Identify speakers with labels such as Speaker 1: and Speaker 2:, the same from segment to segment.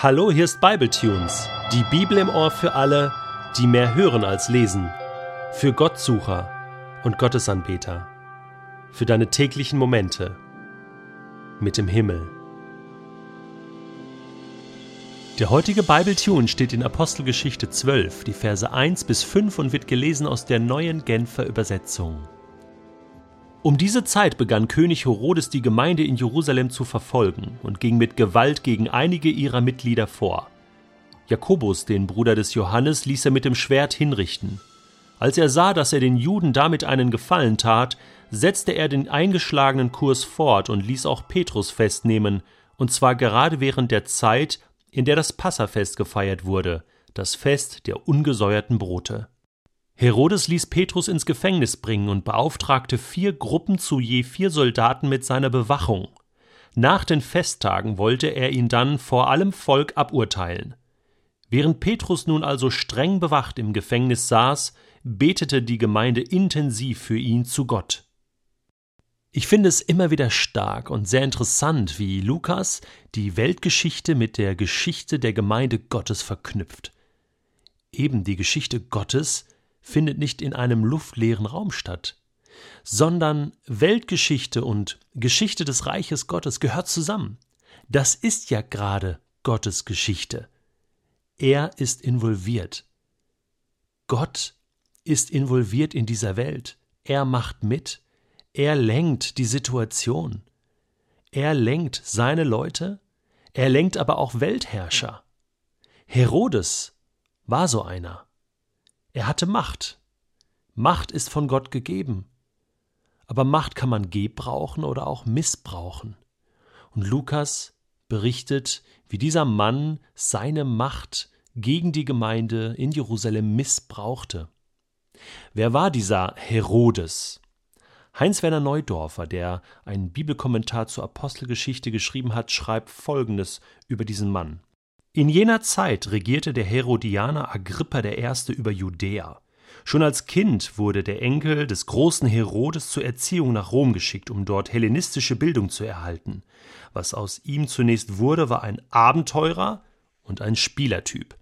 Speaker 1: Hallo, hier ist Bibletunes, die Bibel im Ohr für alle, die mehr hören als lesen, für Gottsucher und Gottesanbeter, für deine täglichen Momente mit dem Himmel. Der heutige Bibletune steht in Apostelgeschichte 12, die Verse 1 bis 5 und wird gelesen aus der neuen Genfer Übersetzung. Um diese Zeit begann König Herodes die Gemeinde in Jerusalem zu verfolgen und ging mit Gewalt gegen einige ihrer Mitglieder vor. Jakobus, den Bruder des Johannes, ließ er mit dem Schwert hinrichten. Als er sah, dass er den Juden damit einen Gefallen tat, setzte er den eingeschlagenen Kurs fort und ließ auch Petrus festnehmen, und zwar gerade während der Zeit, in der das Passafest gefeiert wurde, das Fest der ungesäuerten Brote. Herodes ließ Petrus ins Gefängnis bringen und beauftragte vier Gruppen zu je vier Soldaten mit seiner Bewachung. Nach den Festtagen wollte er ihn dann vor allem Volk aburteilen. Während Petrus nun also streng bewacht im Gefängnis saß, betete die Gemeinde intensiv für ihn zu Gott. Ich finde es immer wieder stark und sehr interessant, wie Lukas die Weltgeschichte mit der Geschichte der Gemeinde Gottes verknüpft. Eben die Geschichte Gottes findet nicht in einem luftleeren Raum statt, sondern Weltgeschichte und Geschichte des Reiches Gottes gehört zusammen. Das ist ja gerade Gottes Geschichte. Er ist involviert. Gott ist involviert in dieser Welt. Er macht mit. Er lenkt die Situation. Er lenkt seine Leute. Er lenkt aber auch Weltherrscher. Herodes war so einer. Er hatte Macht. Macht ist von Gott gegeben. Aber Macht kann man gebrauchen oder auch missbrauchen. Und Lukas berichtet, wie dieser Mann seine Macht gegen die Gemeinde in Jerusalem missbrauchte. Wer war dieser Herodes? Heinz-Werner Neudorfer, der einen Bibelkommentar zur Apostelgeschichte geschrieben hat, schreibt Folgendes über diesen Mann. In jener Zeit regierte der Herodianer Agrippa I. über Judäa. Schon als Kind wurde der Enkel des großen Herodes zur Erziehung nach Rom geschickt, um dort hellenistische Bildung zu erhalten. Was aus ihm zunächst wurde, war ein Abenteurer und ein Spielertyp.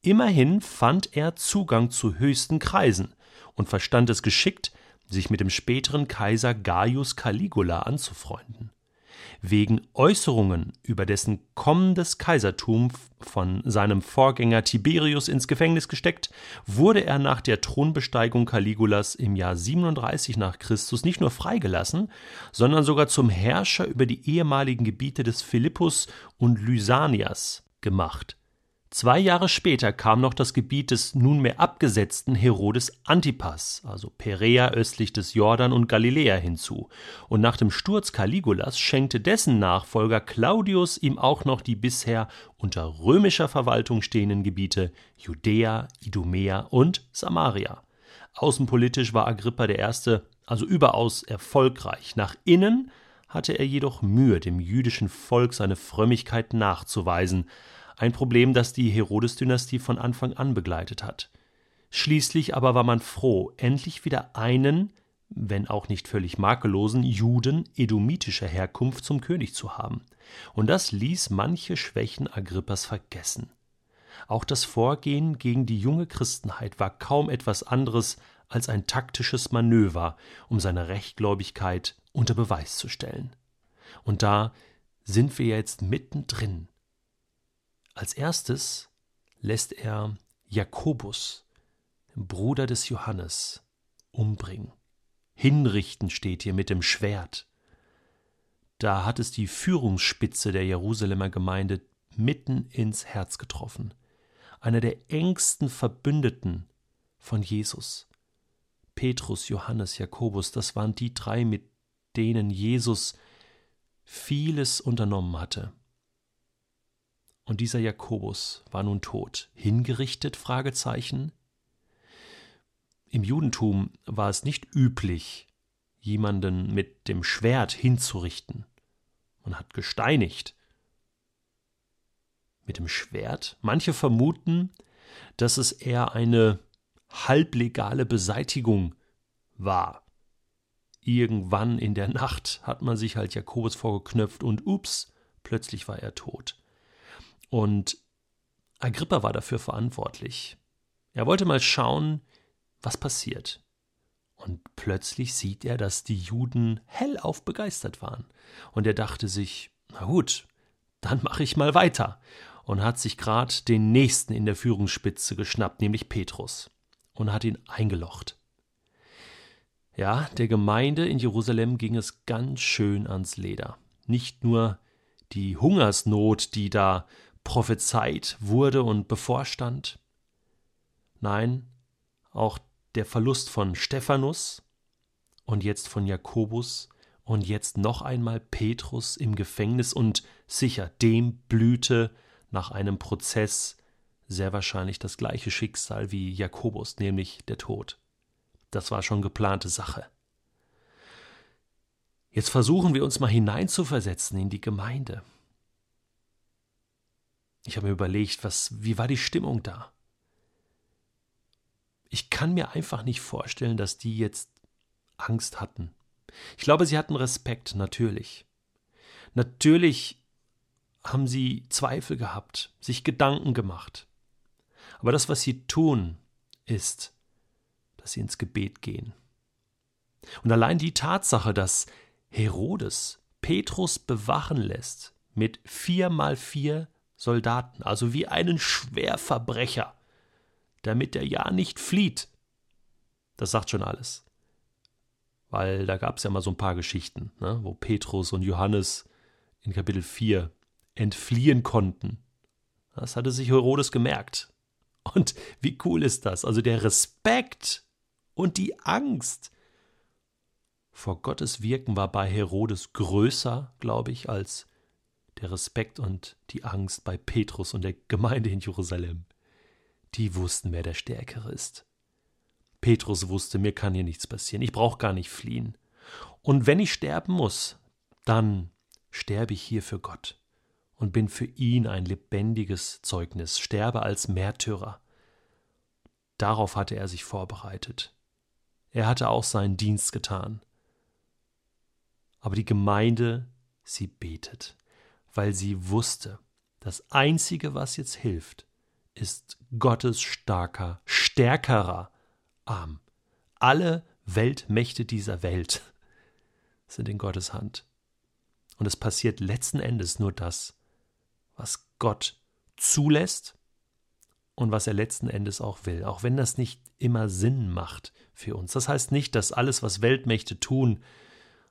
Speaker 1: Immerhin fand er Zugang zu höchsten Kreisen und verstand es geschickt, sich mit dem späteren Kaiser Gaius Caligula anzufreunden. Wegen Äußerungen über dessen kommendes Kaisertum von seinem Vorgänger Tiberius ins Gefängnis gesteckt, wurde er nach der Thronbesteigung Caligulas im Jahr 37 nach Christus nicht nur freigelassen, sondern sogar zum Herrscher über die ehemaligen Gebiete des Philippus und Lysanias gemacht Zwei Jahre später kam noch das Gebiet des nunmehr abgesetzten Herodes Antipas, also Perea östlich des Jordan und Galiläa hinzu, und nach dem Sturz Caligulas schenkte dessen Nachfolger Claudius ihm auch noch die bisher unter römischer Verwaltung stehenden Gebiete Judäa, Idumea und Samaria. Außenpolitisch war Agrippa I. also überaus erfolgreich. Nach innen hatte er jedoch Mühe, dem jüdischen Volk seine Frömmigkeit nachzuweisen, ein Problem, das die Herodes-Dynastie von Anfang an begleitet hat. Schließlich aber war man froh, endlich wieder einen, wenn auch nicht völlig makellosen, Juden edomitischer Herkunft zum König zu haben. Und das ließ manche Schwächen Agrippas vergessen. Auch das Vorgehen gegen die junge Christenheit war kaum etwas anderes als ein taktisches Manöver, um seine Rechtgläubigkeit unter Beweis zu stellen. Und da sind wir jetzt mittendrin als erstes lässt er Jakobus, Bruder des Johannes, umbringen. Hinrichten steht hier mit dem Schwert. Da hat es die Führungsspitze der Jerusalemer Gemeinde mitten ins Herz getroffen. Einer der engsten Verbündeten von Jesus. Petrus, Johannes, Jakobus, das waren die drei, mit denen Jesus vieles unternommen hatte. Und dieser Jakobus war nun tot. Hingerichtet? Fragezeichen. Im Judentum war es nicht üblich, jemanden mit dem Schwert hinzurichten. Man hat gesteinigt. Mit dem Schwert? Manche vermuten, dass es eher eine halblegale Beseitigung war. Irgendwann in der Nacht hat man sich halt Jakobus vorgeknöpft und ups, plötzlich war er tot. Und Agrippa war dafür verantwortlich. Er wollte mal schauen, was passiert. Und plötzlich sieht er, dass die Juden hellauf begeistert waren. Und er dachte sich, na gut, dann mache ich mal weiter. Und hat sich grad den nächsten in der Führungsspitze geschnappt, nämlich Petrus, und hat ihn eingelocht. Ja, der Gemeinde in Jerusalem ging es ganz schön ans Leder. Nicht nur die Hungersnot, die da prophezeit wurde und bevorstand, nein, auch der Verlust von Stephanus und jetzt von Jakobus und jetzt noch einmal Petrus im Gefängnis und sicher dem blühte nach einem Prozess sehr wahrscheinlich das gleiche Schicksal wie Jakobus, nämlich der Tod. Das war schon geplante Sache. Jetzt versuchen wir uns mal hineinzuversetzen in die Gemeinde. Ich habe mir überlegt, was, wie war die Stimmung da? Ich kann mir einfach nicht vorstellen, dass die jetzt Angst hatten. Ich glaube, sie hatten Respekt, natürlich. Natürlich haben sie Zweifel gehabt, sich Gedanken gemacht. Aber das, was sie tun, ist, dass sie ins Gebet gehen. Und allein die Tatsache, dass Herodes Petrus bewachen lässt mit vier mal vier Soldaten, also wie einen Schwerverbrecher, damit er ja nicht flieht, das sagt schon alles. Weil da gab es ja mal so ein paar Geschichten, ne, wo Petrus und Johannes in Kapitel 4 entfliehen konnten. Das hatte sich Herodes gemerkt. Und wie cool ist das? Also der Respekt und die Angst vor Gottes Wirken war bei Herodes größer, glaube ich, als der Respekt und die Angst bei Petrus und der Gemeinde in Jerusalem. Die wussten, wer der Stärkere ist. Petrus wusste, mir kann hier nichts passieren, ich brauche gar nicht fliehen. Und wenn ich sterben muss, dann sterbe ich hier für Gott und bin für ihn ein lebendiges Zeugnis, sterbe als Märtyrer. Darauf hatte er sich vorbereitet. Er hatte auch seinen Dienst getan. Aber die Gemeinde, sie betet, weil sie wusste, das Einzige, was jetzt hilft, ist Gottes starker, stärkerer Arm. Alle Weltmächte dieser Welt sind in Gottes Hand. Und es passiert letzten Endes nur das, was Gott zulässt und was er letzten Endes auch will, auch wenn das nicht immer Sinn macht für uns. Das heißt nicht, dass alles, was Weltmächte tun,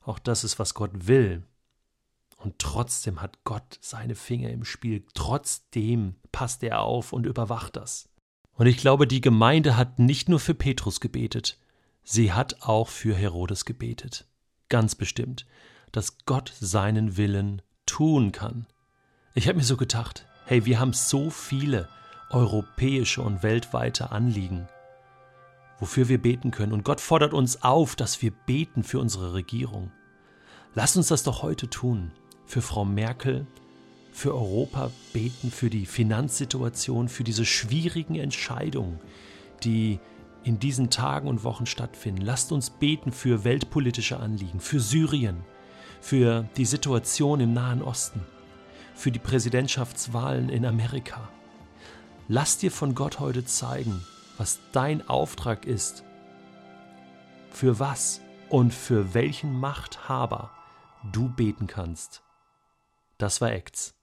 Speaker 1: auch das ist, was Gott will. Und trotzdem hat Gott seine Finger im Spiel. Trotzdem passt er auf und überwacht das. Und ich glaube, die Gemeinde hat nicht nur für Petrus gebetet, sie hat auch für Herodes gebetet. Ganz bestimmt, dass Gott seinen Willen tun kann. Ich habe mir so gedacht, hey, wir haben so viele europäische und weltweite Anliegen, wofür wir beten können. Und Gott fordert uns auf, dass wir beten für unsere Regierung. Lass uns das doch heute tun. Für Frau Merkel, für Europa beten, für die Finanzsituation, für diese schwierigen Entscheidungen, die in diesen Tagen und Wochen stattfinden. Lasst uns beten für weltpolitische Anliegen, für Syrien, für die Situation im Nahen Osten, für die Präsidentschaftswahlen in Amerika. Lass dir von Gott heute zeigen, was dein Auftrag ist, für was und für welchen Machthaber du beten kannst. Das war Acts.